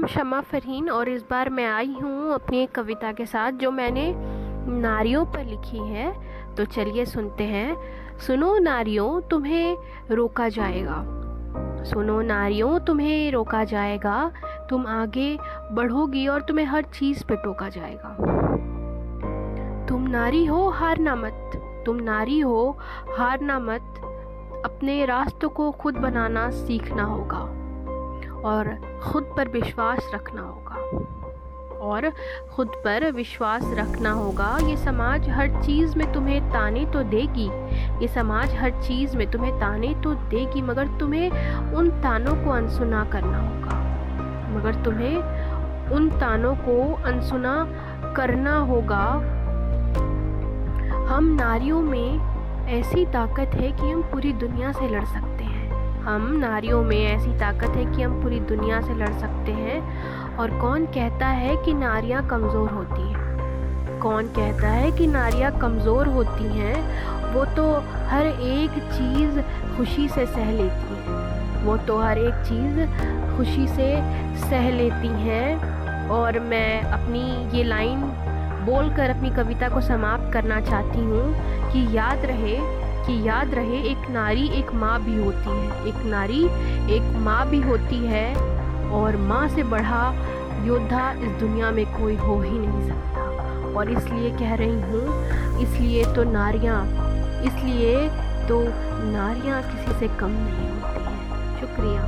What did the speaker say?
नाम शमा फरहीन और इस बार मैं आई हूँ अपनी एक कविता के साथ जो मैंने नारियों पर लिखी है। तो चलिए सुनते हैं। सुनो नारियों, तुम्हें रोका जाएगा। सुनो नारियों, तुम्हें रोका जाएगा। तुम आगे बढ़ोगी और तुम्हें हर चीज़ पे टोका जाएगा। तुम नारी हो हारना मत। तुम नारी हो हारना मत। अपने रास्तों को खुद बनाना सीखना होगा। और ख़ुद पर विश्वास रखना होगा। और ख़ुद पर विश्वास रखना होगा, ये समाज हर चीज़ में तुम्हें ताने तो देगी। ये समाज हर चीज़ में तुम्हें ताने तो देगी, मगर तुम्हें उन तानों को अनसुना करना होगा। मगर तुम्हें उन तानों को अनसुना करना होगा। हम नारियों में ऐसी ताकत है कि हम पूरी दुनिया से लड़ सकते हैं। हम नारियों में ऐसी ताकत है कि हम पूरी दुनिया से लड़ सकते हैं और कौन कहता है कि नारियाँ कमज़ोर होती हैं? कौन कहता है कि नारियाँ कमज़ोर होती हैं? वो तो हर एक चीज़ खुशी से सह लेती हैं। वो तो हर एक चीज़ खुशी से सह लेती हैं और मैं अपनी ये लाइन बोलकर अपनी कविता को समाप्त करना चाहती हूँ कि याद रहे कि याद रहे, एक नारी, एक माँ भी होती है। एक नारी, एक माँ भी होती है और माँ से बढ़ा योद्धा इस दुनिया में कोई हो ही नहीं सकता। और इसलिए कह रही हूँ, इसलिए तो नारियाँ, इसलिए तो नारियाँ किसी से कम नहीं होती हैं। शुक्रिया।